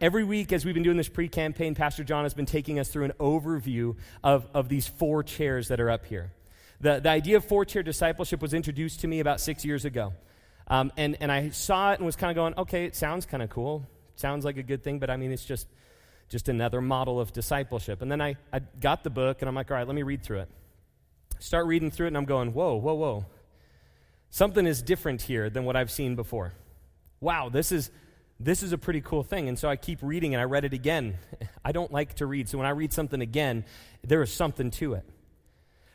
every week as we've been doing this pre campaign, Pastor John has been taking us through an overview of, of these four chairs that are up here. The, the idea of four chair discipleship was introduced to me about six years ago. Um, and, and I saw it and was kind of going, okay, it sounds kind of cool. Sounds like a good thing, but I mean, it's just, just another model of discipleship. And then I, I got the book and I'm like, all right, let me read through it. Start reading through it and I'm going, whoa, whoa, whoa. Something is different here than what I've seen before. Wow, this is, this is a pretty cool thing. And so I keep reading and I read it again. I don't like to read, so when I read something again, there is something to it.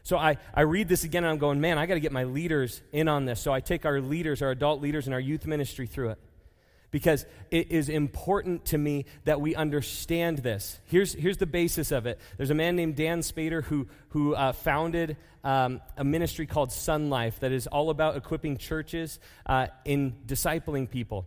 So I, I read this again and I'm going, man, I got to get my leaders in on this. So I take our leaders, our adult leaders, and our youth ministry through it because it is important to me that we understand this. Here's, here's the basis of it. There's a man named Dan Spader who, who uh, founded um, a ministry called Sonlife that is all about equipping churches uh, in discipling people.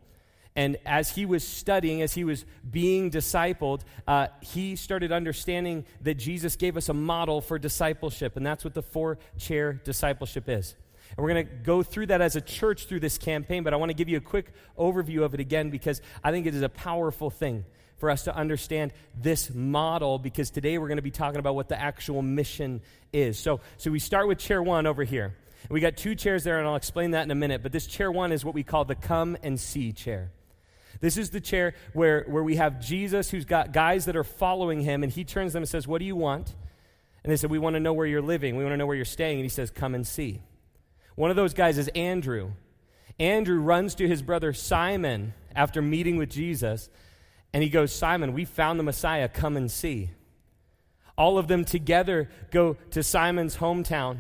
And as he was studying, as he was being discipled, uh, he started understanding that Jesus gave us a model for discipleship, and that's what the four chair discipleship is. And we're going to go through that as a church through this campaign, but I want to give you a quick overview of it again because I think it is a powerful thing for us to understand this model because today we're going to be talking about what the actual mission is. So, so we start with chair one over here. We got two chairs there, and I'll explain that in a minute. But this chair one is what we call the come and see chair. This is the chair where, where we have Jesus who's got guys that are following him, and he turns them and says, What do you want? And they said, We want to know where you're living. We want to know where you're staying. And he says, Come and see. One of those guys is Andrew. Andrew runs to his brother Simon after meeting with Jesus, and he goes, Simon, we found the Messiah. Come and see. All of them together go to Simon's hometown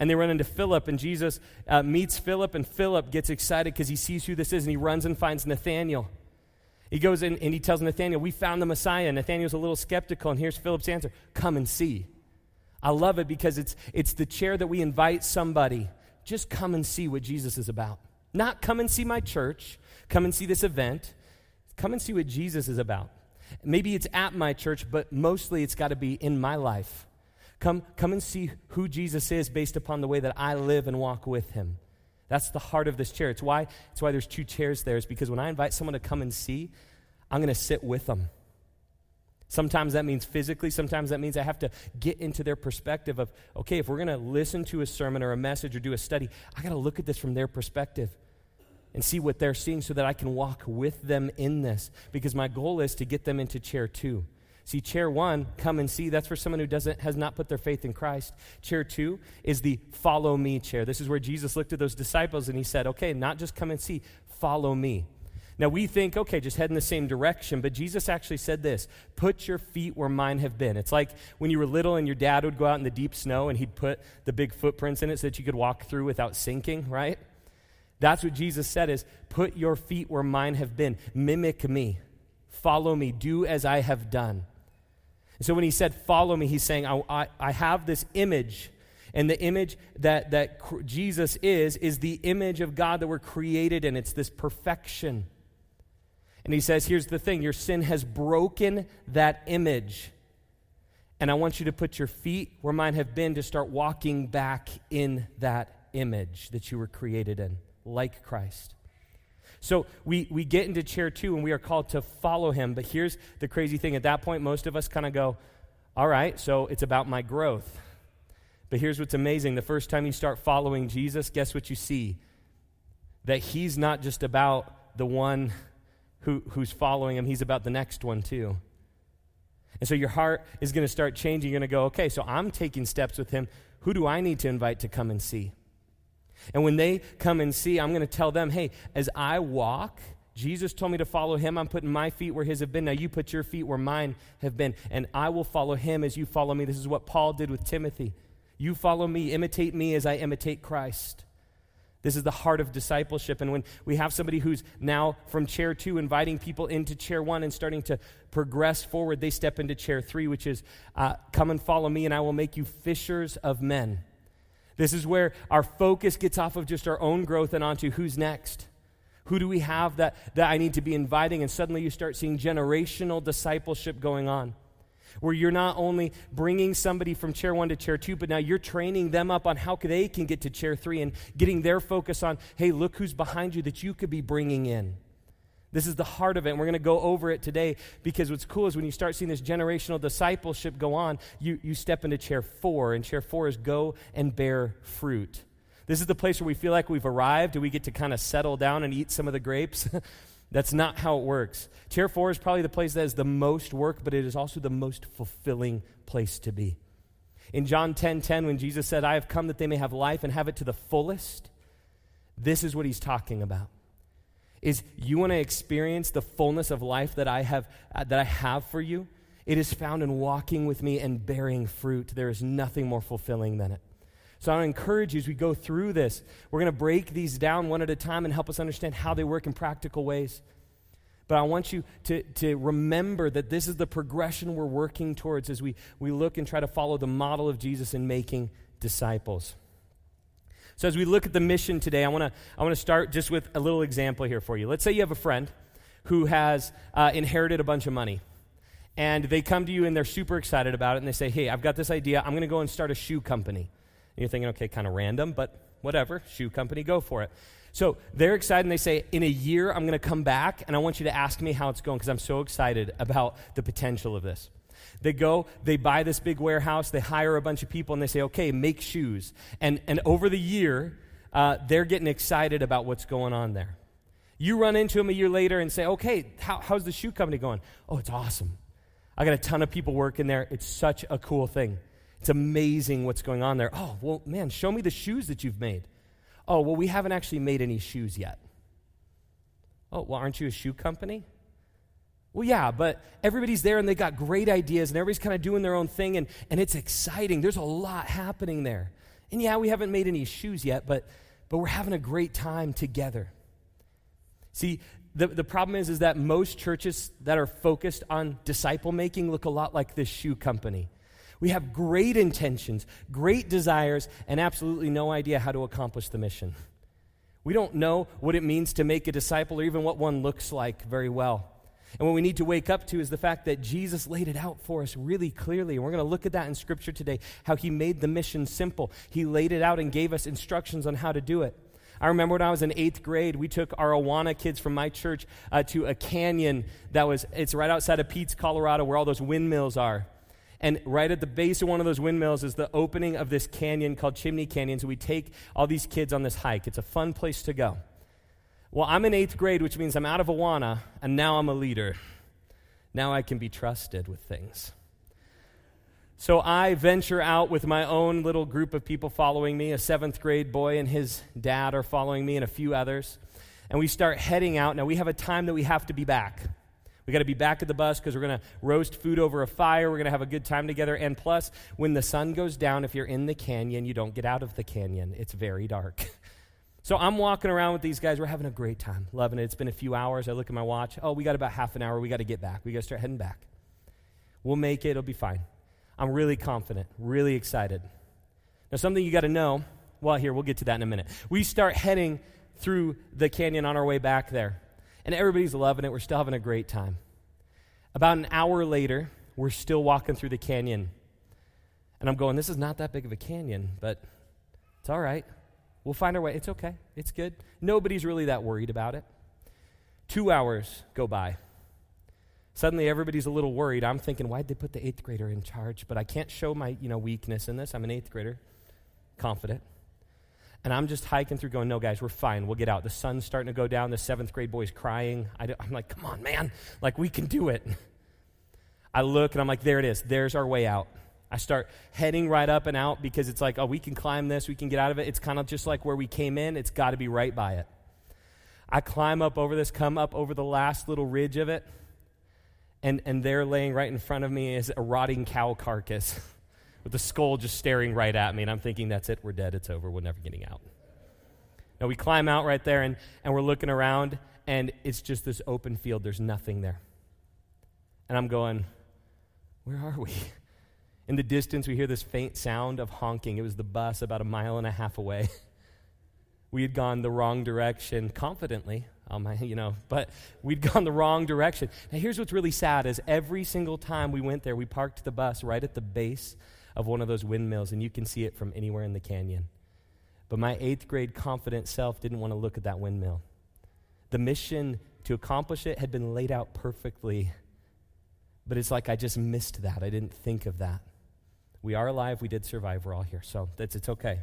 and they run into Philip, and Jesus uh, meets Philip, and Philip gets excited because he sees who this is, and he runs and finds Nathanael. He goes in and he tells Nathanael, We found the Messiah. Nathanael's a little skeptical, and here's Philip's answer Come and see. I love it because it's, it's the chair that we invite somebody. Just come and see what Jesus is about. Not come and see my church, come and see this event. Come and see what Jesus is about. Maybe it's at my church, but mostly it's got to be in my life. Come, come and see who Jesus is based upon the way that I live and walk with him. That's the heart of this chair. It's why, it's why there's two chairs there, is because when I invite someone to come and see, I'm going to sit with them. Sometimes that means physically, sometimes that means I have to get into their perspective of, okay, if we're going to listen to a sermon or a message or do a study, I got to look at this from their perspective and see what they're seeing so that I can walk with them in this. Because my goal is to get them into chair two. See, chair one, come and see, that's for someone who doesn't, has not put their faith in Christ. Chair two is the follow me chair. This is where Jesus looked at those disciples and he said, okay, not just come and see, follow me. Now we think, okay, just head in the same direction, but Jesus actually said this put your feet where mine have been. It's like when you were little and your dad would go out in the deep snow and he'd put the big footprints in it so that you could walk through without sinking, right? That's what Jesus said is put your feet where mine have been. Mimic me. Follow me. Do as I have done. And so when he said, Follow me, he's saying, I, I, I have this image. And the image that, that Jesus is, is the image of God that we're created in. It's this perfection. And he says, Here's the thing your sin has broken that image. And I want you to put your feet where mine have been to start walking back in that image that you were created in, like Christ. So we, we get into chair two and we are called to follow him. But here's the crazy thing at that point, most of us kind of go, all right, so it's about my growth. But here's what's amazing the first time you start following Jesus, guess what you see? That he's not just about the one who, who's following him, he's about the next one too. And so your heart is going to start changing. You're going to go, okay, so I'm taking steps with him. Who do I need to invite to come and see? And when they come and see, I'm going to tell them, hey, as I walk, Jesus told me to follow him. I'm putting my feet where his have been. Now you put your feet where mine have been. And I will follow him as you follow me. This is what Paul did with Timothy. You follow me, imitate me as I imitate Christ. This is the heart of discipleship. And when we have somebody who's now from chair two inviting people into chair one and starting to progress forward, they step into chair three, which is uh, come and follow me, and I will make you fishers of men. This is where our focus gets off of just our own growth and onto who's next. Who do we have that, that I need to be inviting? And suddenly you start seeing generational discipleship going on. Where you're not only bringing somebody from chair one to chair two, but now you're training them up on how they can get to chair three and getting their focus on, hey, look who's behind you that you could be bringing in. This is the heart of it, and we're going to go over it today because what's cool is when you start seeing this generational discipleship go on, you, you step into chair four, and chair four is go and bear fruit. This is the place where we feel like we've arrived and we get to kind of settle down and eat some of the grapes. That's not how it works. Chair four is probably the place that is the most work, but it is also the most fulfilling place to be. In John 10 10, when Jesus said, I have come that they may have life and have it to the fullest, this is what he's talking about. Is you want to experience the fullness of life that I have uh, that I have for you? It is found in walking with me and bearing fruit. There is nothing more fulfilling than it. So I encourage you as we go through this, we're going to break these down one at a time and help us understand how they work in practical ways. But I want you to, to remember that this is the progression we're working towards as we, we look and try to follow the model of Jesus in making disciples. So, as we look at the mission today, I want to I wanna start just with a little example here for you. Let's say you have a friend who has uh, inherited a bunch of money. And they come to you and they're super excited about it. And they say, Hey, I've got this idea. I'm going to go and start a shoe company. And you're thinking, okay, kind of random, but whatever, shoe company, go for it. So they're excited and they say, in a year, I'm going to come back and I want you to ask me how it's going because I'm so excited about the potential of this. They go, they buy this big warehouse, they hire a bunch of people, and they say, okay, make shoes. And, and over the year, uh, they're getting excited about what's going on there. You run into them a year later and say, okay, how, how's the shoe company going? Oh, it's awesome. I got a ton of people working there. It's such a cool thing. It's amazing what's going on there. Oh, well, man, show me the shoes that you've made. Oh, well, we haven't actually made any shoes yet. Oh, well, aren't you a shoe company? Well, yeah, but everybody's there and they got great ideas and everybody's kind of doing their own thing and, and it's exciting. There's a lot happening there. And yeah, we haven't made any shoes yet, but, but we're having a great time together. See, the, the problem is, is that most churches that are focused on disciple making look a lot like this shoe company. We have great intentions, great desires, and absolutely no idea how to accomplish the mission. We don't know what it means to make a disciple or even what one looks like very well. And what we need to wake up to is the fact that Jesus laid it out for us really clearly. And we're going to look at that in Scripture today, how he made the mission simple. He laid it out and gave us instructions on how to do it. I remember when I was in eighth grade, we took our Awana kids from my church uh, to a canyon that was, it's right outside of Peetz, Colorado, where all those windmills are. And right at the base of one of those windmills is the opening of this canyon called Chimney Canyon. So we take all these kids on this hike. It's a fun place to go. Well, I'm in eighth grade, which means I'm out of Awana, and now I'm a leader. Now I can be trusted with things. So I venture out with my own little group of people following me. A seventh grade boy and his dad are following me, and a few others. And we start heading out. Now we have a time that we have to be back. We got to be back at the bus because we're going to roast food over a fire. We're going to have a good time together. And plus, when the sun goes down, if you're in the canyon, you don't get out of the canyon. It's very dark. so I'm walking around with these guys. We're having a great time, loving it. It's been a few hours. I look at my watch. Oh, we got about half an hour. We got to get back. We got to start heading back. We'll make it. It'll be fine. I'm really confident, really excited. Now, something you got to know. Well, here, we'll get to that in a minute. We start heading through the canyon on our way back there and everybody's loving it. We're still having a great time. About an hour later, we're still walking through the canyon. And I'm going, this is not that big of a canyon, but it's all right. We'll find our way. It's okay. It's good. Nobody's really that worried about it. Two hours go by. Suddenly, everybody's a little worried. I'm thinking, why'd they put the eighth grader in charge? But I can't show my you know, weakness in this. I'm an eighth grader, confident. And I'm just hiking through going, no, guys, we're fine. We'll get out. The sun's starting to go down. The seventh grade boy's crying. I am like, come on, man. Like, we can do it. I look and I'm like, there it is. There's our way out. I start heading right up and out because it's like, oh, we can climb this. We can get out of it. It's kind of just like where we came in. It's got to be right by it. I climb up over this, come up over the last little ridge of it. And, and there laying right in front of me is a rotting cow carcass. with the skull just staring right at me. And I'm thinking, that's it, we're dead, it's over, we're never getting out. Now we climb out right there and, and we're looking around, and it's just this open field. There's nothing there. And I'm going, where are we? In the distance, we hear this faint sound of honking. It was the bus about a mile and a half away. we had gone the wrong direction confidently, um, you know, but we'd gone the wrong direction. Now, here's what's really sad is every single time we went there, we parked the bus right at the base of one of those windmills, and you can see it from anywhere in the canyon. But my eighth grade confident self didn't want to look at that windmill. The mission to accomplish it had been laid out perfectly. But it's like I just missed that. I didn't think of that. We are alive. We did survive. We're all here. So that's, it's okay.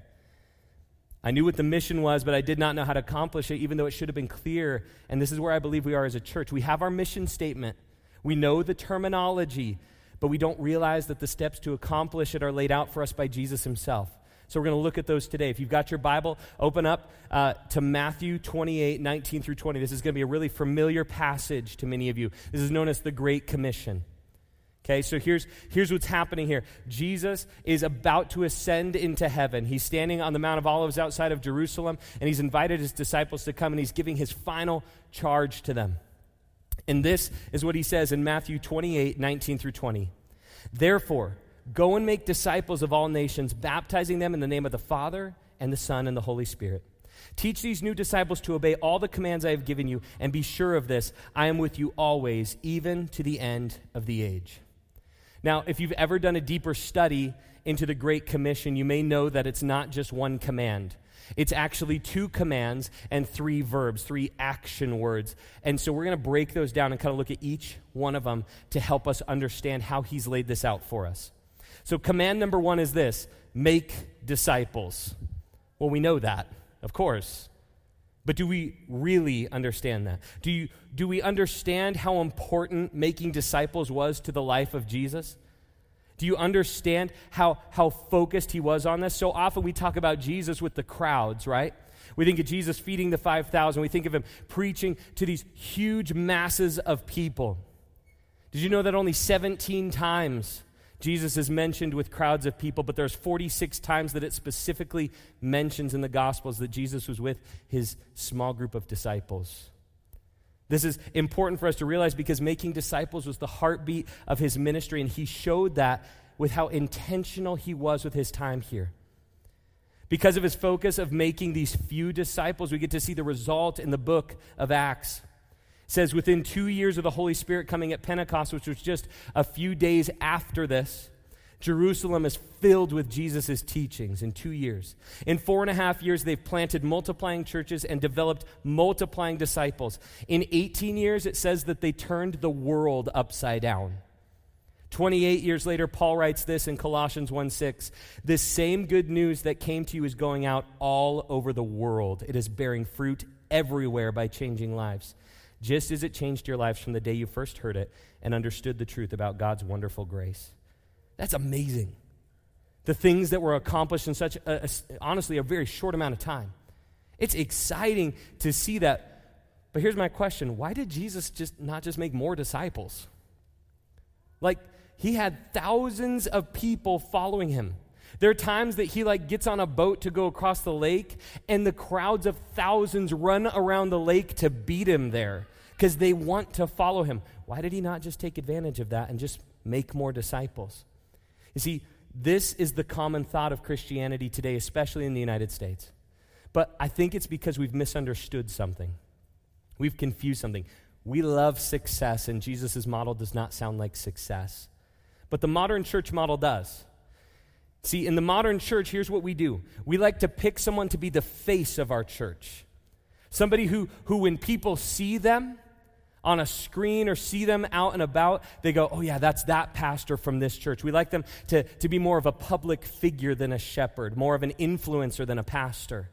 I knew what the mission was, but I did not know how to accomplish it, even though it should have been clear. And this is where I believe we are as a church. We have our mission statement, we know the terminology, but we don't realize that the steps to accomplish it are laid out for us by Jesus himself. So we're going to look at those today. If you've got your Bible, open up uh, to Matthew 28, 19 through 20. This is going to be a really familiar passage to many of you. This is known as the Great Commission. Okay, so here's, here's what's happening here. Jesus is about to ascend into heaven. He's standing on the Mount of Olives outside of Jerusalem, and he's invited his disciples to come, and he's giving his final charge to them. And this is what he says in Matthew 28 19 through 20. Therefore, go and make disciples of all nations, baptizing them in the name of the Father, and the Son, and the Holy Spirit. Teach these new disciples to obey all the commands I have given you, and be sure of this I am with you always, even to the end of the age. Now, if you've ever done a deeper study into the Great Commission, you may know that it's not just one command. It's actually two commands and three verbs, three action words. And so we're going to break those down and kind of look at each one of them to help us understand how he's laid this out for us. So, command number one is this make disciples. Well, we know that, of course. But do we really understand that? Do, you, do we understand how important making disciples was to the life of Jesus? Do you understand how, how focused he was on this? So often we talk about Jesus with the crowds, right? We think of Jesus feeding the 5,000. We think of him preaching to these huge masses of people. Did you know that only 17 times Jesus is mentioned with crowds of people, but there's 46 times that it specifically mentions in the Gospels that Jesus was with his small group of disciples. This is important for us to realize because making disciples was the heartbeat of his ministry, and he showed that with how intentional he was with his time here. Because of his focus of making these few disciples, we get to see the result in the book of Acts says within two years of the Holy Spirit coming at Pentecost, which was just a few days after this, Jerusalem is filled with Jesus' teachings in two years. In four and a half years, they've planted multiplying churches and developed multiplying disciples. In 18 years, it says that they turned the world upside down. 28 years later, Paul writes this in Colossians 1 6. This same good news that came to you is going out all over the world. It is bearing fruit everywhere by changing lives just as it changed your lives from the day you first heard it and understood the truth about God's wonderful grace. That's amazing. The things that were accomplished in such, a, a, honestly, a very short amount of time. It's exciting to see that. But here's my question why did Jesus just not just make more disciples? Like, he had thousands of people following him. There are times that he like gets on a boat to go across the lake and the crowds of thousands run around the lake to beat him there because they want to follow him. Why did he not just take advantage of that and just make more disciples? You see, this is the common thought of Christianity today, especially in the United States. But I think it's because we've misunderstood something. We've confused something. We love success, and Jesus' model does not sound like success. But the modern church model does. See, in the modern church, here's what we do we like to pick someone to be the face of our church. Somebody who, who when people see them on a screen or see them out and about, they go, oh, yeah, that's that pastor from this church. We like them to, to be more of a public figure than a shepherd, more of an influencer than a pastor.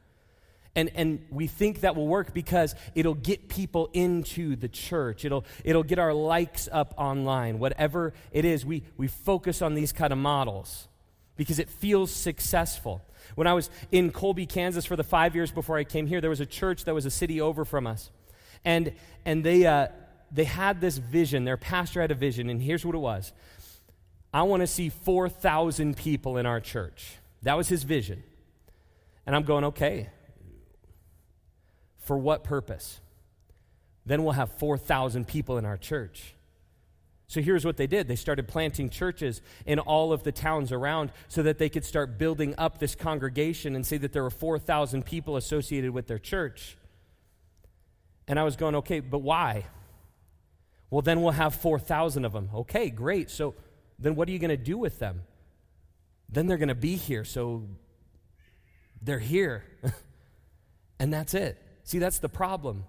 And, and we think that will work because it'll get people into the church. It'll, it'll get our likes up online. Whatever it is, we, we focus on these kind of models because it feels successful. When I was in Colby, Kansas for the five years before I came here, there was a church that was a city over from us. And, and they, uh, they had this vision. Their pastor had a vision, and here's what it was I want to see 4,000 people in our church. That was his vision. And I'm going, okay, for what purpose? Then we'll have 4,000 people in our church. So here's what they did they started planting churches in all of the towns around so that they could start building up this congregation and say that there were 4,000 people associated with their church. And I was going, okay, but why? Well, then we'll have 4,000 of them. Okay, great. So then what are you going to do with them? Then they're going to be here. So they're here. and that's it. See, that's the problem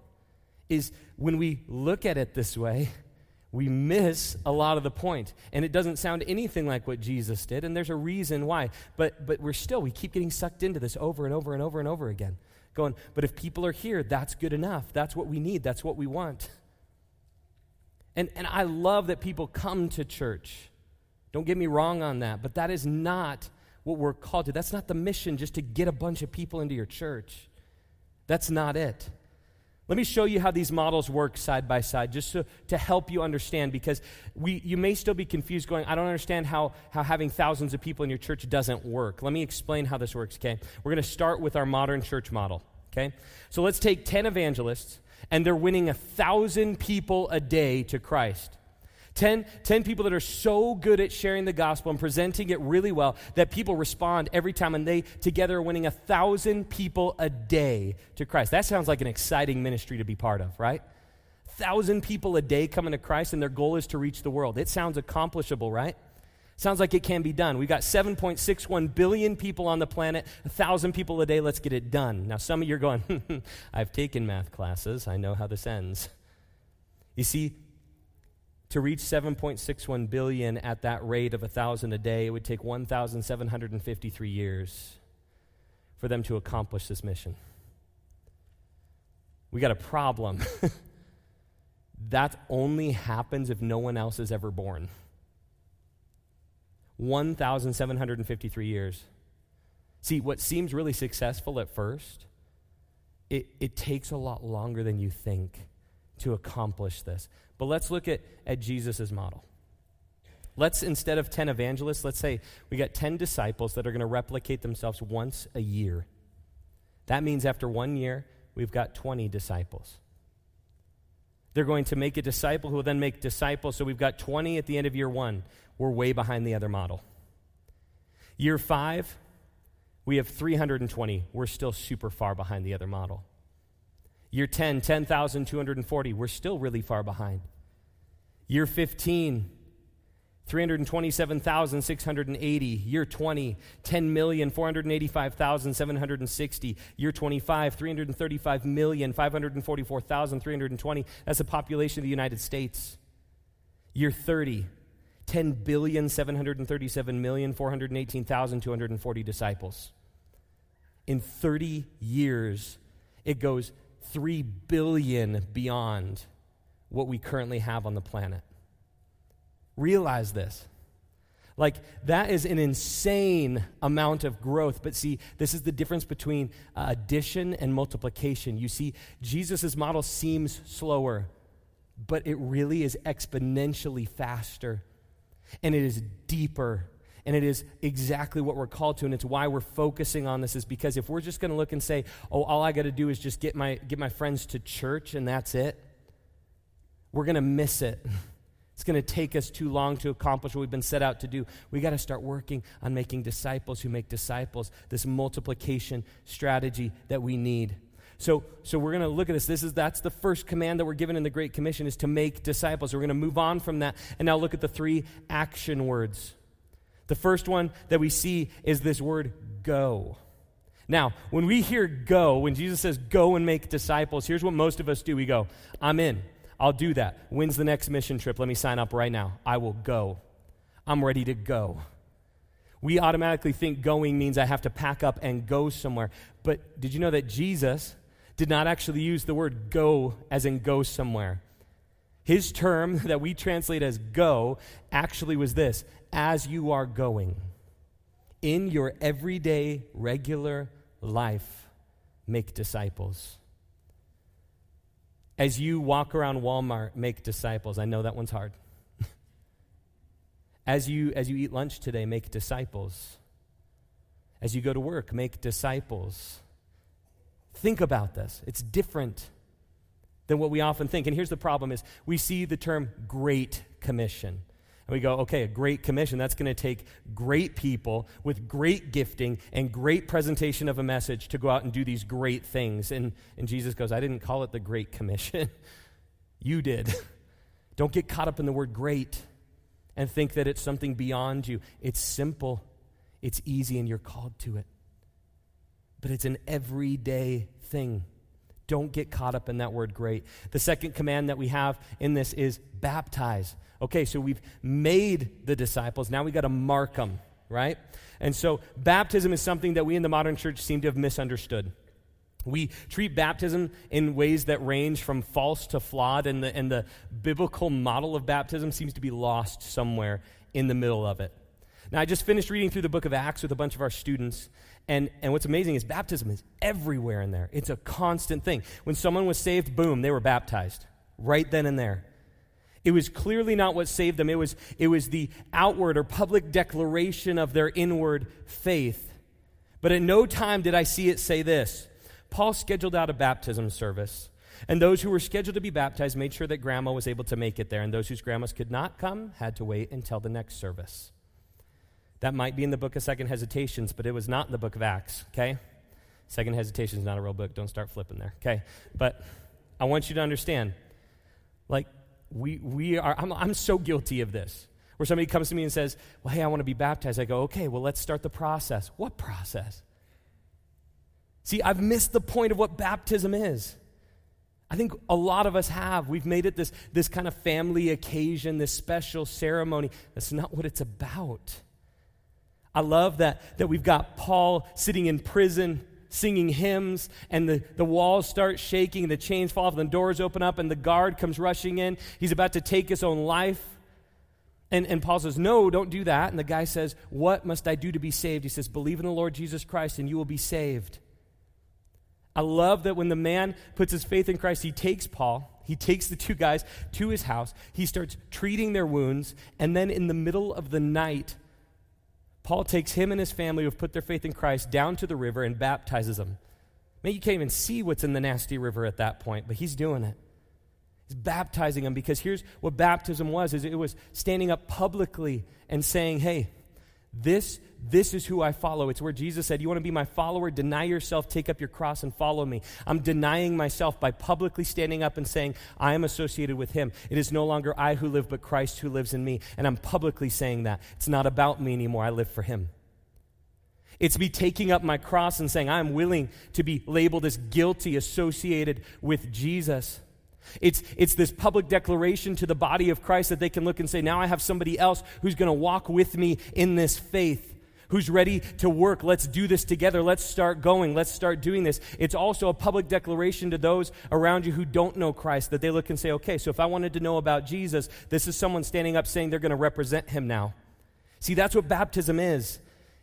is when we look at it this way, we miss a lot of the. And it doesn't sound anything like what Jesus did, and there's a reason why. But, but we're still, we keep getting sucked into this over and over and over and over again. Going, but if people are here, that's good enough. That's what we need. That's what we want. And, and I love that people come to church. Don't get me wrong on that, but that is not what we're called to. That's not the mission just to get a bunch of people into your church. That's not it. Let me show you how these models work side by side, just so, to help you understand, because we, you may still be confused going, I don't understand how, how having thousands of people in your church doesn't work. Let me explain how this works, okay? We're going to start with our modern church model, okay? So let's take 10 evangelists, and they're winning a thousand people a day to Christ. 10, 10 people that are so good at sharing the gospel and presenting it really well that people respond every time and they together are winning a thousand people a day to Christ. That sounds like an exciting ministry to be part of, right? Thousand people a day coming to Christ and their goal is to reach the world. It sounds accomplishable, right? Sounds like it can be done. We've got 7.61 billion people on the planet, a thousand people a day, let's get it done. Now, some of you are going, I've taken math classes, I know how this ends. You see, to reach 7.61 billion at that rate of 1,000 a day, it would take 1,753 years for them to accomplish this mission. We got a problem. that only happens if no one else is ever born. 1,753 years. See, what seems really successful at first, it, it takes a lot longer than you think to accomplish this. But let's look at, at Jesus' model. Let's, instead of 10 evangelists, let's say we got 10 disciples that are going to replicate themselves once a year. That means after one year, we've got 20 disciples. They're going to make a disciple who will then make disciples. So we've got 20 at the end of year one. We're way behind the other model. Year five, we have 320. We're still super far behind the other model. Year 10, 10,240. We're still really far behind. Year 15, 327,680. Year 20, 10,485,760. Year 25, 335,544,320. That's the population of the United States. Year 30, 10,737,418,240 disciples. In 30 years, it goes 3 billion beyond what we currently have on the planet. Realize this. Like, that is an insane amount of growth. But see, this is the difference between uh, addition and multiplication. You see, Jesus' model seems slower, but it really is exponentially faster, and it is deeper and it is exactly what we're called to, and it's why we're focusing on this, is because if we're just going to look and say, oh, all I got to do is just get my, get my friends to church and that's it, we're going to miss it. It's going to take us too long to accomplish what we've been set out to do. We got to start working on making disciples who make disciples, this multiplication strategy that we need. So, so we're going to look at this. This is that's the first command that we're given in the Great Commission is to make disciples. We're going to move on from that and now look at the three action words. The first one that we see is this word go. Now, when we hear go, when Jesus says go and make disciples, here's what most of us do. We go, I'm in. I'll do that. When's the next mission trip? Let me sign up right now. I will go. I'm ready to go. We automatically think going means I have to pack up and go somewhere. But did you know that Jesus did not actually use the word go as in go somewhere? His term that we translate as go actually was this as you are going. In your everyday, regular life, make disciples. As you walk around Walmart, make disciples. I know that one's hard. as, you, as you eat lunch today, make disciples. As you go to work, make disciples. Think about this. It's different than what we often think. And here's the problem is we see the term great commission. And we go, okay, a great commission, that's going to take great people with great gifting and great presentation of a message to go out and do these great things. And, and Jesus goes, I didn't call it the Great Commission. you did. Don't get caught up in the word great and think that it's something beyond you. It's simple, it's easy, and you're called to it. But it's an everyday thing Don't get caught up in that word great. The second command that we have in this is baptize. Okay, so we've made the disciples. Now we got to mark them, right? And so baptism is something that we in the modern church seem to have misunderstood. We treat baptism in ways that range from false to flawed, and the, and the biblical model of baptism seems to be lost somewhere in the middle of it. Now, I just finished reading through the book of Acts with a bunch of our students, and, and what's amazing is baptism is everywhere in there. It's a constant thing. When someone was saved, boom, they were baptized right then and there. It was clearly not what saved them, it was, it was the outward or public declaration of their inward faith. But at no time did I see it say this. Paul scheduled out a baptism service. And those who were scheduled to be baptized made sure that grandma was able to make it there, and those whose grandmas could not come had to wait until the next service. That might be in the book of Second Hesitations, but it was not in the book of Acts, okay? Second Hesitations is not a real book. Don't start flipping there, okay? But I want you to understand, like, we, we are, I'm, I'm so guilty of this. Where somebody comes to me and says, Well, hey, I want to be baptized. I go, Okay, well, let's start the process. What process? See, I've missed the point of what baptism is. I think a lot of us have. We've made it this, this kind of family occasion, this special ceremony. That's not what it's about. I love that, that we've got Paul sitting in prison singing hymns, and the, the walls start shaking, and the chains fall off, and the doors open up, and the guard comes rushing in. He's about to take his own life. And, and Paul says, No, don't do that. And the guy says, What must I do to be saved? He says, Believe in the Lord Jesus Christ, and you will be saved. I love that when the man puts his faith in Christ, he takes Paul, he takes the two guys to his house, he starts treating their wounds, and then in the middle of the night, Paul takes him and his family who have put their faith in Christ down to the river and baptizes them. Man, you can't even see what's in the nasty river at that point, but he's doing it. He's baptizing them because here's what baptism was is it was standing up publicly and saying, "Hey, this, this is who I follow. It's where Jesus said, You want to be my follower? Deny yourself, take up your cross, and follow me. I'm denying myself by publicly standing up and saying, I am associated with him. It is no longer I who live, but Christ who lives in me. And I'm publicly saying that. It's not about me anymore. I live for him. It's me taking up my cross and saying, I'm willing to be labeled as guilty associated with Jesus. It's, it's this public declaration to the body of Christ that they can look and say, now I have somebody else who's going to walk with me in this faith, who's ready to work. Let's do this together. Let's start going. Let's start doing this. It's also a public declaration to those around you who don't know Christ that they look and say, okay, so if I wanted to know about Jesus, this is someone standing up saying they're going to represent him now. See, that's what baptism is.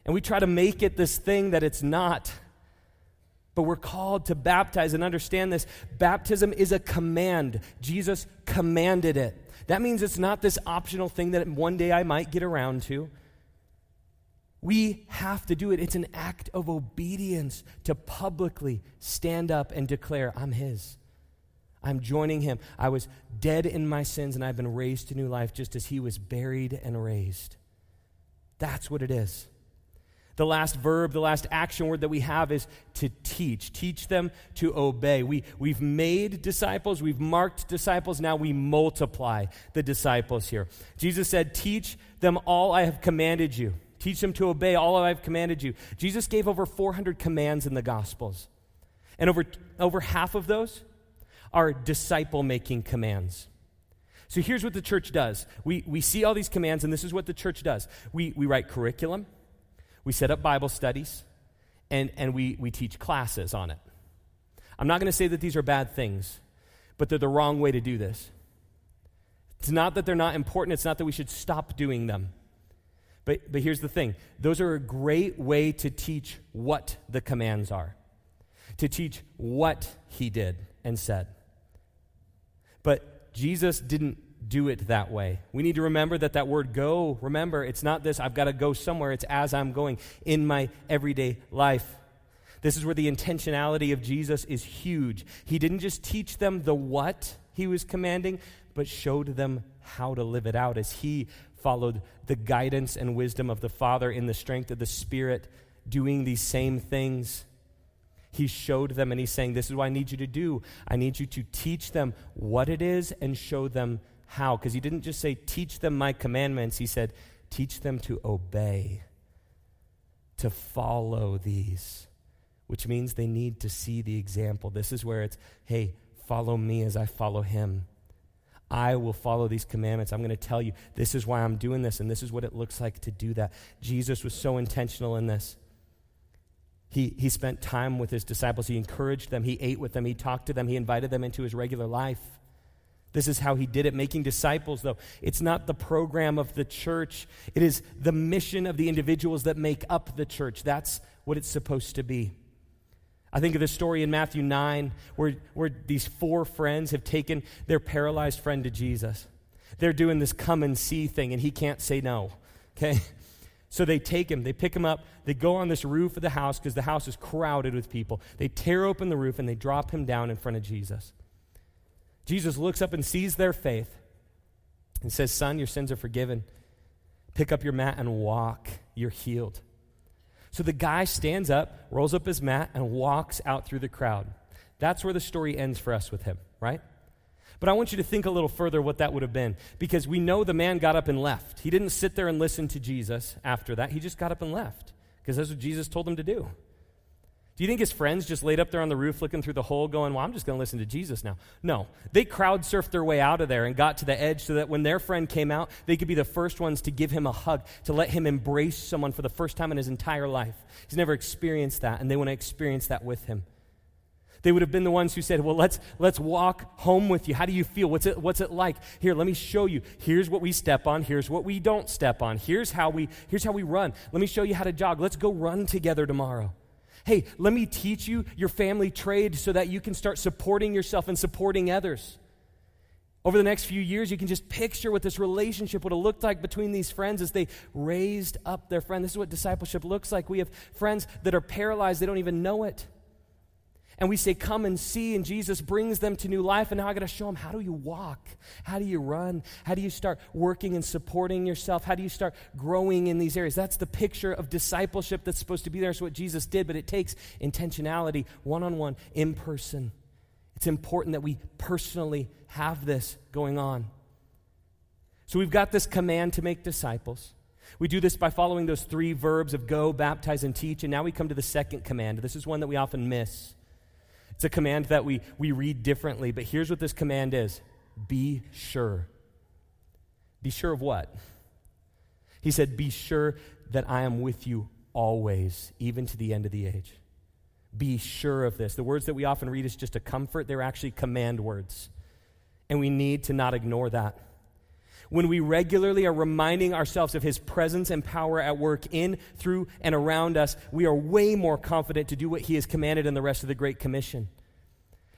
And we try to make it this thing that it's not. But we're called to baptize and understand this. Baptism is a command. Jesus commanded it. That means it's not this optional thing that one day I might get around to. We have to do it. It's an act of obedience to publicly stand up and declare, I'm His. I'm joining Him. I was dead in my sins and I've been raised to new life just as He was buried and raised. That's what it is. The last verb, the last action word that we have is to teach. Teach them to obey. We, we've made disciples, we've marked disciples, now we multiply the disciples here. Jesus said, Teach them all I have commanded you. Teach them to obey all I have commanded you. Jesus gave over 400 commands in the Gospels. And over, over half of those are disciple making commands. So here's what the church does we, we see all these commands, and this is what the church does we, we write curriculum we set up Bible studies, and, and we, we teach classes on it. I'm not going to say that these are bad things, but they're the wrong way to do this. It's not that they're not important, it's not that we should stop doing them. But, but here's the thing those are a great way to teach what the commands are, to teach what he did and said. But Jesus didn't do it that way. We need to remember that that word go, remember, it's not this, I've got to go somewhere. It's as I'm going in my everyday life. This is where the intentionality of Jesus is huge. He didn't just teach them the what he was commanding, but showed them how to live it out as he followed the guidance and wisdom of the Father in the strength of the Spirit, doing these same things. He showed them, and he's saying, This is what I need you to do. I need you to teach them what it is and show them how? Because he didn't just say, teach them my commandments. He said, teach them to obey, to follow these which means they need to see the example. This is where it's, hey, follow me as I follow him. I will follow these commandments. I'm going to tell you this is why I'm doing this, and this is what it looks like to do that. Jesus was so intentional in this. He, he spent time with his disciples. He encouraged them. He ate with them. He talked to them. He invited them into his regular life. This is how he did it, making disciples, though. It's not the program of the church, it is the mission of the individuals that make up the church. That's what it's supposed to be. I think of the story in Matthew 9 where, where these four friends have taken their paralyzed friend to Jesus. They're doing this come and see thing, and he can't say no. Okay? So they take him, they pick him up, they go on this roof of the house because the house is crowded with people. They tear open the roof and they drop him down in front of Jesus. Jesus looks up and sees their faith and says, Son, your sins are forgiven. Pick up your mat and walk. You're healed. So the guy stands up, rolls up his mat, and walks out through the crowd. That's where the story ends for us with him, right? But I want you to think a little further what that would have been because we know the man got up and left. He didn't sit there and listen to Jesus after that. He just got up and left because that's what Jesus told him to do. Do you think his friends just laid up there on the roof looking through the hole going, Well, I'm just going to listen to Jesus now? No. They crowd surfed their way out of there and got to the edge so that when their friend came out, they could be the first ones to give him a hug, to let him embrace someone for the first time in his entire life. He's never experienced that, and they want to experience that with him. They would have been the ones who said, Well, let's, let's walk home with you. How do you feel? What's it, what's it like? Here, let me show you. Here's what we step on. Here's what we don't step on. Here's how we, here's how we run. Let me show you how to jog. Let's go run together tomorrow. Hey, let me teach you your family trade so that you can start supporting yourself and supporting others. Over the next few years, you can just picture what this relationship would have looked like between these friends as they raised up their friend. This is what discipleship looks like. We have friends that are paralyzed, they don't even know it and we say, Come and see, and Jesus brings them to new life. And now I got to show them how do you walk? How do you run? How do you start working and supporting yourself? How do you start growing in these areas? That's the picture of discipleship that's supposed to be there. It's what Jesus did, but it takes intentionality, one on one, in person. It's important that we personally have this going on. So we've got this command to make disciples. We do this by following those three verbs of go, baptize, and teach. And now we come to the second command. This is one that we often miss. It's a command that we, we read differently, but here's what this command is be sure. Be sure of what? He said, Be sure that I am with you always, even to the end of the age. Be sure of this. The words that we often read is just a comfort, they're actually command words. And we need to not ignore that. When we regularly are reminding ourselves of His presence and power at work in, through, and around us, we are way more confident to do what He has commanded in the rest of the Great Commission.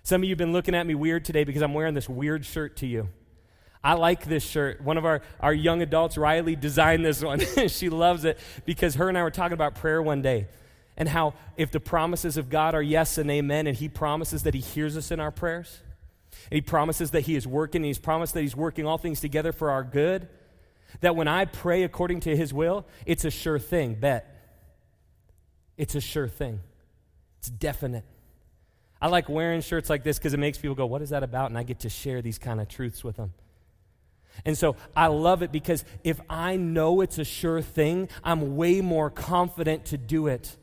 Some of you have been looking at me weird today because I'm wearing this weird shirt to you. I like this shirt. One of our, our young adults, Riley, designed this one. she loves it because her and I were talking about prayer one day and how if the promises of God are yes and amen, and He promises that He hears us in our prayers, and he promises that he is working, and he's promised that he's working all things together for our good. That when I pray according to his will, it's a sure thing, bet. It's a sure thing. It's definite. I like wearing shirts like this because it makes people go, What is that about? And I get to share these kind of truths with them. And so I love it because if I know it's a sure thing, I'm way more confident to do it.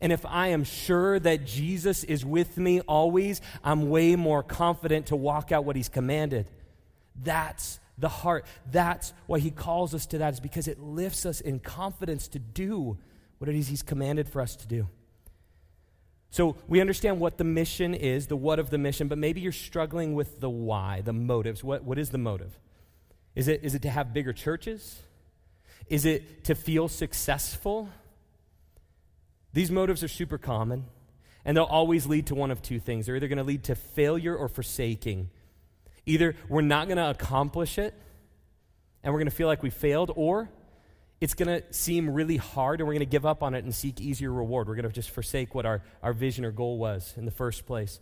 And if I am sure that Jesus is with me always, I'm way more confident to walk out what he's commanded. That's the heart. That's why he calls us to that, is because it lifts us in confidence to do what it is he's commanded for us to do. So we understand what the mission is, the what of the mission, but maybe you're struggling with the why, the motives. What, what is the motive? Is it, is it to have bigger churches? Is it to feel successful? These motives are super common, and they'll always lead to one of two things. They're either going to lead to failure or forsaking. Either we're not going to accomplish it, and we're going to feel like we failed, or it's going to seem really hard, and we're going to give up on it and seek easier reward. We're going to just forsake what our, our vision or goal was in the first place.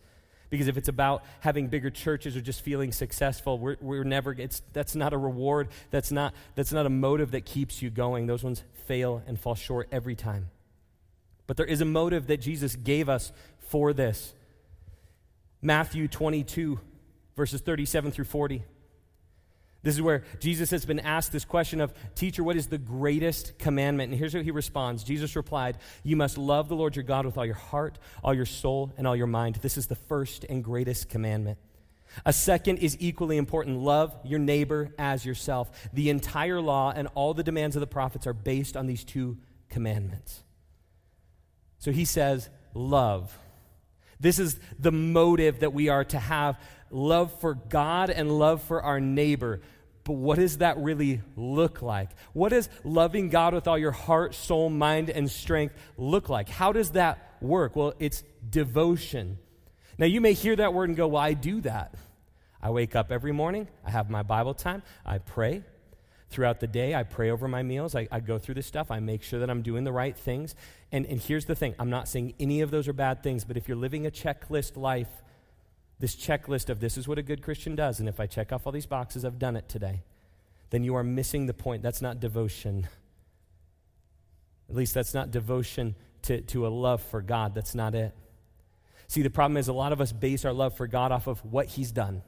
Because if it's about having bigger churches or just feeling successful, we're, we're never, it's, that's not a reward. That's not, that's not a motive that keeps you going. Those ones fail and fall short every time. But there is a motive that Jesus gave us for this. Matthew 22, verses 37 through 40. This is where Jesus has been asked this question of, Teacher, what is the greatest commandment? And here's what he responds Jesus replied, You must love the Lord your God with all your heart, all your soul, and all your mind. This is the first and greatest commandment. A second is equally important love your neighbor as yourself. The entire law and all the demands of the prophets are based on these two commandments. So he says, Love. This is the motive that we are to have love for God and love for our neighbor. But what does that really look like? What does loving God with all your heart, soul, mind, and strength look like? How does that work? Well, it's devotion. Now, you may hear that word and go, Well, I do that. I wake up every morning, I have my Bible time, I pray. Throughout the day, I pray over my meals, I, I go through this stuff, I make sure that I'm doing the right things. And, and here's the thing I'm not saying any of those are bad things, but if you're living a checklist life, this checklist of this is what a good Christian does, and if I check off all these boxes, I've done it today, then you are missing the point. That's not devotion. At least that's not devotion to, to a love for God. That's not it. See, the problem is a lot of us base our love for God off of what He's done.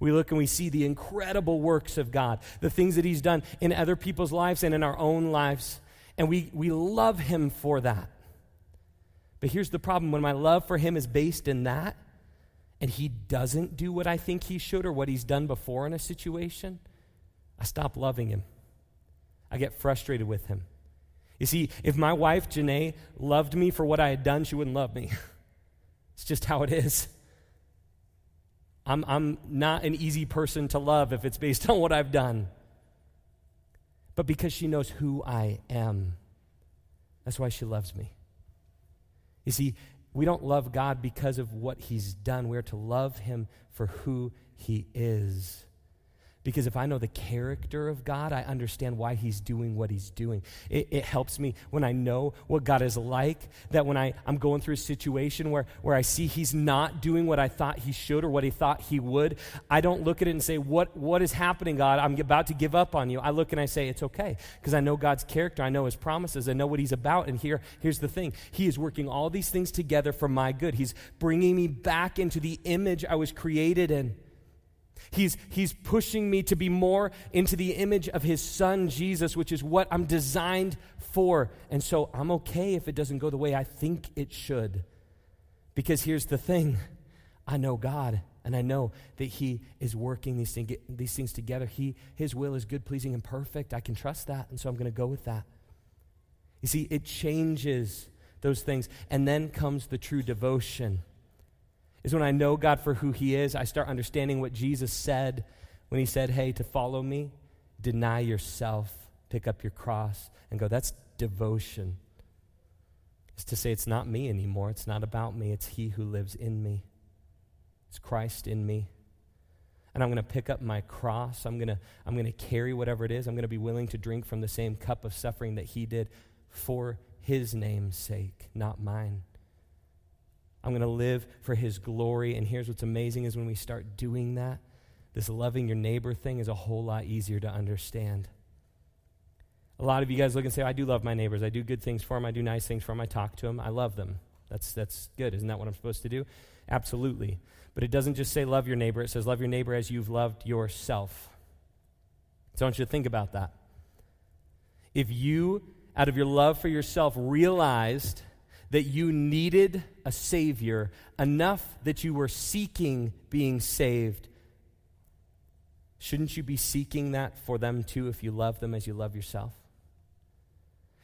We look and we see the incredible works of God, the things that He's done in other people's lives and in our own lives, and we, we love Him for that. But here's the problem when my love for Him is based in that, and he doesn't do what I think he should or what he's done before in a situation, I stop loving him. I get frustrated with him. You see, if my wife, Janae, loved me for what I had done, she wouldn't love me. it's just how it is. I'm, I'm not an easy person to love if it's based on what I've done. But because she knows who I am, that's why she loves me. You see, we don't love God because of what he's done. We're to love him for who he is. Because if I know the character of God, I understand why He's doing what He's doing. It, it, helps me when I know what God is like, that when I, I'm going through a situation where, where I see He's not doing what I thought He should or what He thought He would, I don't look at it and say, What, what is happening, God? I'm about to give up on you. I look and I say, It's okay, because I know God's character, I know His promises, I know what He's about. And here, here's the thing He is working all these things together for my good. He's bringing me back into the image I was created in. He's, he's pushing me to be more into the image of his son, Jesus, which is what I'm designed for. And so I'm okay if it doesn't go the way I think it should. Because here's the thing I know God, and I know that he is working these, thing, these things together. He, his will is good, pleasing, and perfect. I can trust that, and so I'm going to go with that. You see, it changes those things. And then comes the true devotion is when I know God for who He is. I start understanding what Jesus said when He said, Hey, to follow me, deny yourself, pick up your cross, and go. That's devotion. It's to say, It's not me anymore. It's not about me. It's He who lives in me. It's Christ in me. And I'm going to pick up my cross. I'm going to I'm going to carry whatever it is. I'm going to be willing to drink from the same cup of suffering that He did for His name's sake, not mine. I'm going to live for his glory. And here's what's amazing is when we start doing that, this loving your neighbor thing is a whole lot easier to understand. A lot of you guys look and say, I do love my neighbors. I do good things for them. I do nice things for them. I talk to them. I love them. That's, that's good. Isn't that what I'm supposed to do? Absolutely. But it doesn't just say love your neighbor, it says love your neighbor as you've loved yourself. So I want you to think about that. If you, out of your love for yourself, realized that you needed a Savior enough that you were seeking being saved, shouldn't you be seeking that for them too if you love them as you love yourself?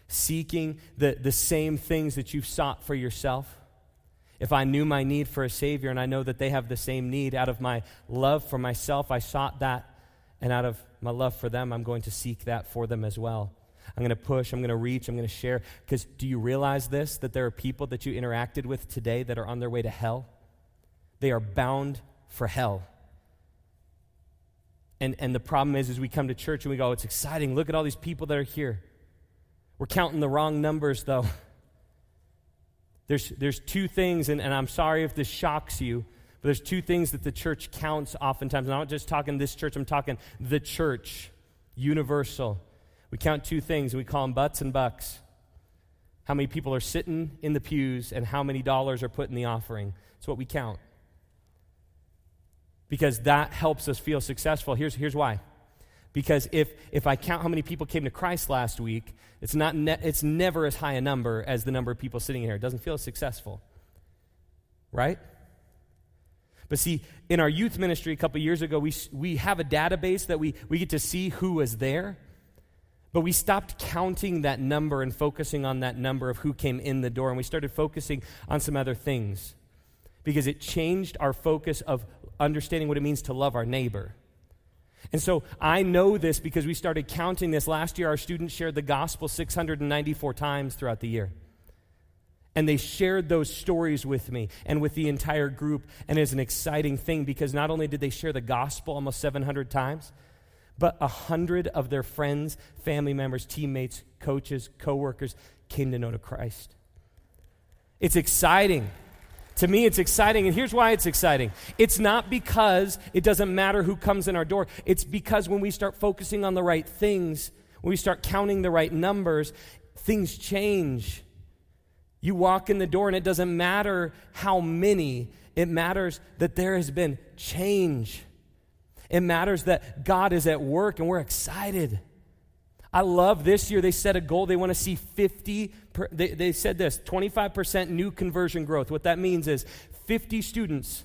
Seeking the, the same things that you've sought for yourself? If I knew my need for a Savior and I know that they have the same need, out of my love for myself, I sought that, and out of my love for them, I'm going to seek that for them as well. I'm going to push, I'm going to reach, I'm going to share. Because do you realize this? That there are people that you interacted with today that are on their way to hell? They are bound for hell. And, and the problem is, is we come to church and we go, oh, it's exciting. Look at all these people that are here. We're counting the wrong numbers, though. There's, there's two things, and, and I'm sorry if this shocks you, but there's two things that the church counts oftentimes. I'm not just talking this church, I'm talking the church, universal. We count two things, we call them butts and bucks. How many people are sitting in the pews and how many dollars are put in the offering. It's what we count. Because that helps us feel successful. Here's, here's why Because if, if I count how many people came to Christ last week, it's, not ne- it's never as high a number as the number of people sitting here. It doesn't feel successful. Right? But see, in our youth ministry a couple years ago, we, we have a database that we, we get to see who was there. But we stopped counting that number and focusing on that number of who came in the door, and we started focusing on some other things because it changed our focus of understanding what it means to love our neighbor. And so I know this because we started counting this. Last year, our students shared the gospel 694 times throughout the year. And they shared those stories with me and with the entire group. And it's an exciting thing because not only did they share the gospel almost 700 times, but a hundred of their friends, family members, teammates, coaches, coworkers came to know to Christ. It's exciting. To me, it's exciting, and here's why it's exciting. It's not because it doesn't matter who comes in our door, it's because when we start focusing on the right things, when we start counting the right numbers, things change. You walk in the door, and it doesn't matter how many, it matters that there has been change. It matters that God is at work, and we're excited. I love this year, they set a goal. They want to see 50, per, they, they said this 25% new conversion growth. What that means is 50 students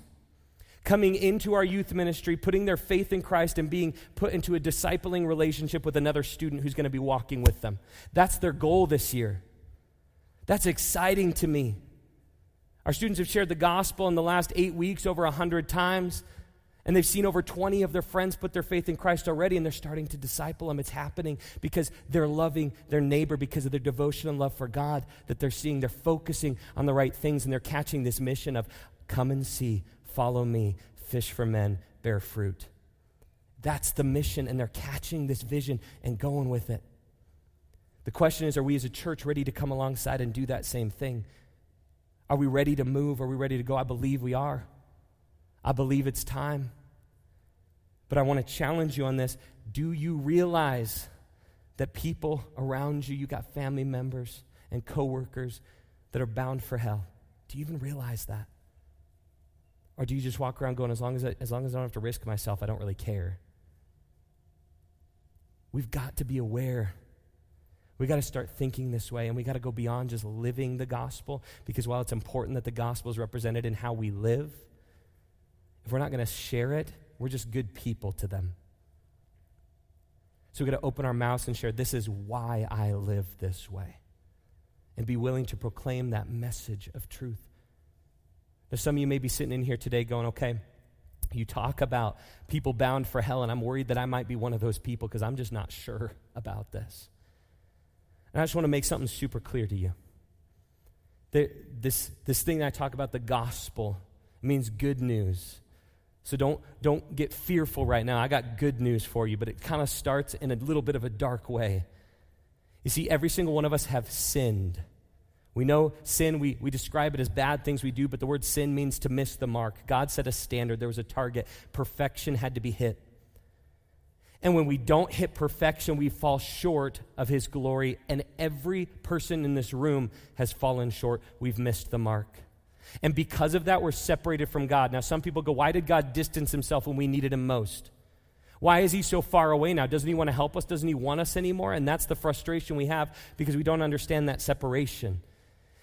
coming into our youth ministry, putting their faith in Christ, and being put into a discipling relationship with another student who's going to be walking with them. That's their goal this year. That's exciting to me. Our students have shared the gospel in the last eight weeks over 100 times. And they've seen over 20 of their friends put their faith in Christ already, and they're starting to disciple them. It's happening because they're loving their neighbor because of their devotion and love for God that they're seeing. They're focusing on the right things, and they're catching this mission of come and see, follow me, fish for men, bear fruit. That's the mission, and they're catching this vision and going with it. The question is are we as a church ready to come alongside and do that same thing? Are we ready to move? Are we ready to go? I believe we are. I believe it's time. But I want to challenge you on this. Do you realize that people around you, you got family members and coworkers that are bound for hell? Do you even realize that? Or do you just walk around going, as long as I, as long as I don't have to risk myself, I don't really care? We've got to be aware we got to start thinking this way, and we got to go beyond just living the gospel because while it's important that the gospel is represented in how we live, if we're not going to share it, we're just good people to them. So we got to open our mouths and share this is why I live this way and be willing to proclaim that message of truth. Now, some of you may be sitting in here today going, okay, you talk about people bound for hell, and I'm worried that I might be one of those people because I'm just not sure about this. And I just want to make something super clear to you. this, this thing that I talk about, the gospel, means good news. So don't, don't get fearful right now. I got good news for you, but it kind of starts in a little bit of a dark way. You see, every single one of us have sinned. We know sin, we, we describe it as bad things we do, but the word sin means to miss the mark. God set a standard, there was a target. Perfection had to be hit. And when we don't hit perfection, we fall short of His glory. And every person in this room has fallen short. We've missed the mark. And because of that, we're separated from God. Now, some people go, Why did God distance Himself when we needed Him most? Why is He so far away now? Doesn't He want to help us? Doesn't He want us anymore? And that's the frustration we have because we don't understand that separation.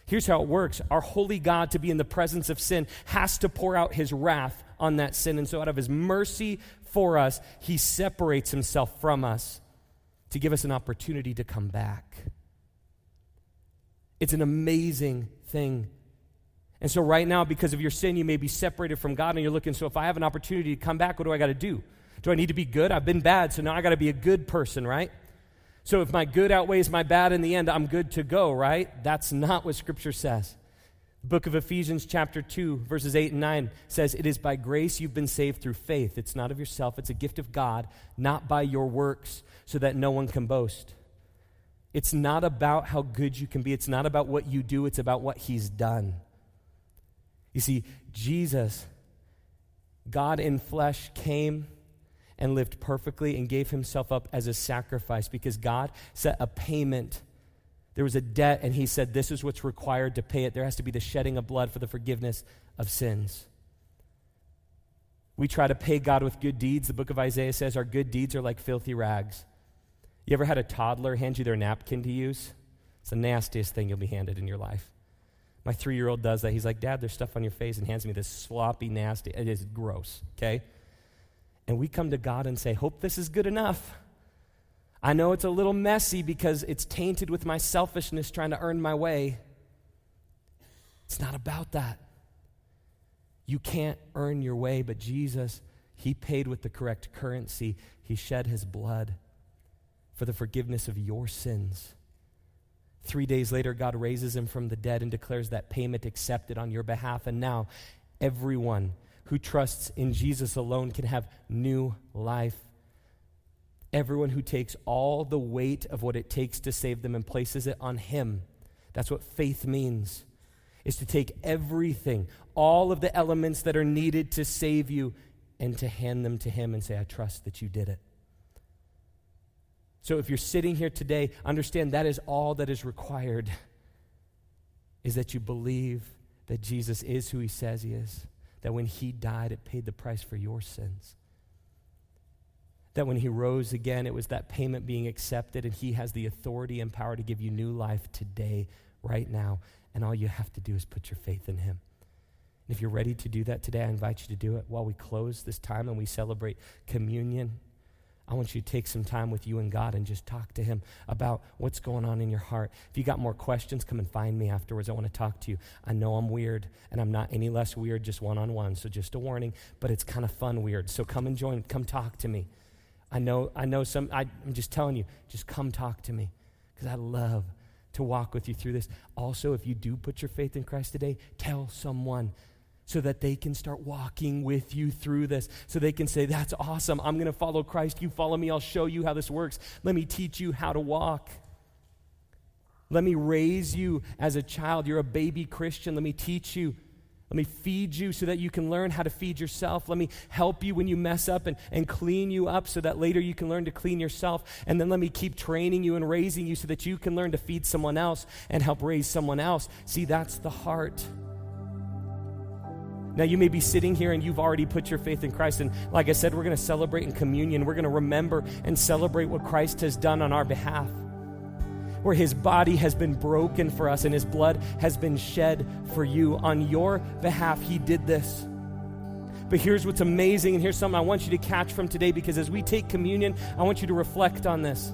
Here's how it works our holy God, to be in the presence of sin, has to pour out His wrath on that sin. And so, out of His mercy for us, he separates himself from us to give us an opportunity to come back. It's an amazing thing. And so, right now, because of your sin, you may be separated from God, and you're looking, so if I have an opportunity to come back, what do I got to do? Do I need to be good? I've been bad, so now I got to be a good person, right? So, if my good outweighs my bad in the end, I'm good to go, right? That's not what Scripture says. The book of Ephesians, chapter 2, verses 8 and 9 says, It is by grace you've been saved through faith. It's not of yourself, it's a gift of God, not by your works, so that no one can boast. It's not about how good you can be, it's not about what you do, it's about what He's done. You see, Jesus, God in flesh, came and lived perfectly and gave Himself up as a sacrifice because God set a payment there was a debt, and he said, This is what's required to pay it. There has to be the shedding of blood for the forgiveness of sins. We try to pay God with good deeds. The book of Isaiah says our good deeds are like filthy rags. You ever had a toddler hand you their napkin to use? It's the nastiest thing you'll be handed in your life. My three year old does that. He's like, Dad, there's stuff on your face, and hands me this sloppy, nasty. It is gross, okay? And we come to God and say, Hope this is good enough. I know it's a little messy because it's tainted with my selfishness trying to earn my way. It's not about that. You can't earn your way, but Jesus, He paid with the correct currency. He shed His blood for the forgiveness of your sins. Three days later, God raises him from the dead and declares that payment accepted on your behalf. And now, everyone who trusts in Jesus alone can have new life. Everyone who takes all the weight of what it takes to save them and places it on Him. That's what faith means is to take everything, all of the elements that are needed to save you, and to hand them to Him and say, I trust that you did it. So if you're sitting here today, understand that is all that is required is that you believe that Jesus is who He says He is, that when He died, it paid the price for your sins. That when he rose again, it was that payment being accepted, and he has the authority and power to give you new life today, right now and all you have to do is put your faith in Him. And if you're ready to do that today, I invite you to do it while we close this time and we celebrate communion. I want you to take some time with you and God and just talk to Him about what's going on in your heart. If you got more questions, come and find me afterwards. I want to talk to you. I know I'm weird, and I'm not any less weird just one on one. So just a warning, but it's kind of fun weird. So come and join. Come talk to me. I know. I know some. I, I'm just telling you. Just come talk to me because I love to walk with you through this. Also, if you do put your faith in Christ today, tell someone so that they can start walking with you through this. So they can say, That's awesome. I'm going to follow Christ. You follow me. I'll show you how this works. Let me teach you how to walk. Let me raise you as a child. You're a baby Christian. Let me teach you let me feed you so that you can learn how to feed yourself. Let me help you when you mess up and, and clean you up so that later you can learn to clean yourself. And then let me keep training you and raising you so that you can learn to feed someone else and help raise someone else. See, that's the heart. Now, you may be sitting here and you've already put your faith in Christ. And like I said, we're going to celebrate in communion. We're going to remember and celebrate what Christ has done on our behalf where his body has been broken for us and his blood has been shed for you. On your behalf, he did this. But here's what's amazing, and here's something I want you to catch from today because as we take communion, I want you to reflect on this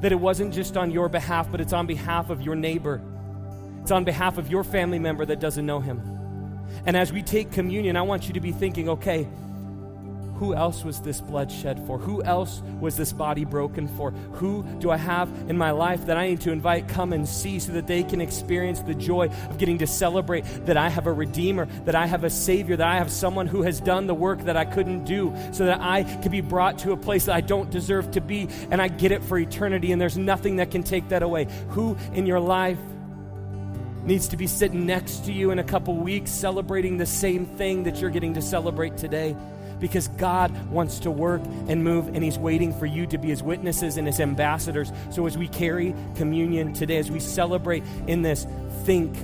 that it wasn't just on your behalf, but it's on behalf of your neighbor. It's on behalf of your family member that doesn't know him. And as we take communion, I want you to be thinking, okay, who else was this blood shed for? Who else was this body broken for? Who do I have in my life that I need to invite come and see so that they can experience the joy of getting to celebrate that I have a Redeemer, that I have a Savior, that I have someone who has done the work that I couldn't do so that I can be brought to a place that I don't deserve to be and I get it for eternity and there's nothing that can take that away? Who in your life needs to be sitting next to you in a couple weeks celebrating the same thing that you're getting to celebrate today? because God wants to work and move, and He's waiting for you to be His witnesses and His ambassadors. So as we carry communion today, as we celebrate in this, think,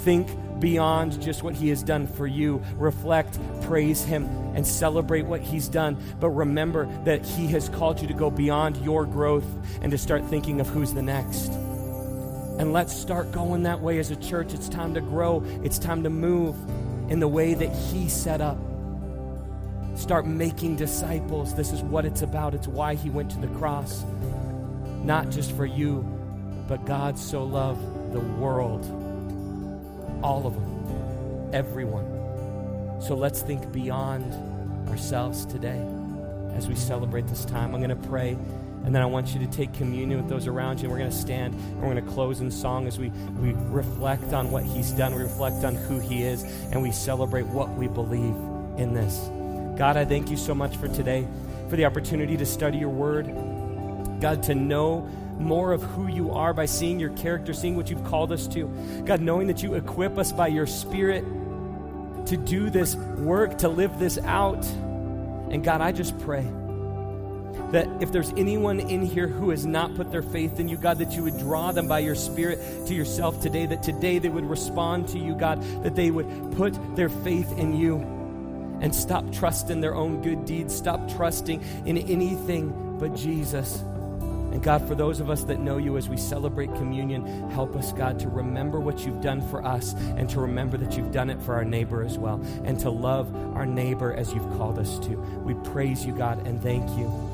think beyond just what He has done for you. Reflect, praise Him, and celebrate what He's done. But remember that He has called you to go beyond your growth and to start thinking of who's the next. And let's start going that way as a church. It's time to grow, it's time to move in the way that He set up. Start making disciples. This is what it's about. It's why he went to the cross. Not just for you, but God so loved the world. All of them. Everyone. So let's think beyond ourselves today as we celebrate this time. I'm going to pray. And then I want you to take communion with those around you. And we're going to stand and we're going to close in song as we, we reflect on what He's done, we reflect on who He is, and we celebrate what we believe in this. God, I thank you so much for today, for the opportunity to study your word. God, to know more of who you are by seeing your character, seeing what you've called us to. God, knowing that you equip us by your spirit to do this work, to live this out. And God, I just pray that if there's anyone in here who has not put their faith in you, God, that you would draw them by your Spirit to yourself today, that today they would respond to you, God, that they would put their faith in you. and stop trusting their own good deeds, stop trusting in anything but Jesus. And God, for those of us that know you as we celebrate communion, help us, God, to remember what you've done for us and to remember that you've done it for our neighbor as well, and to love our neighbor as you've called us to. We praise you, God, and thank you.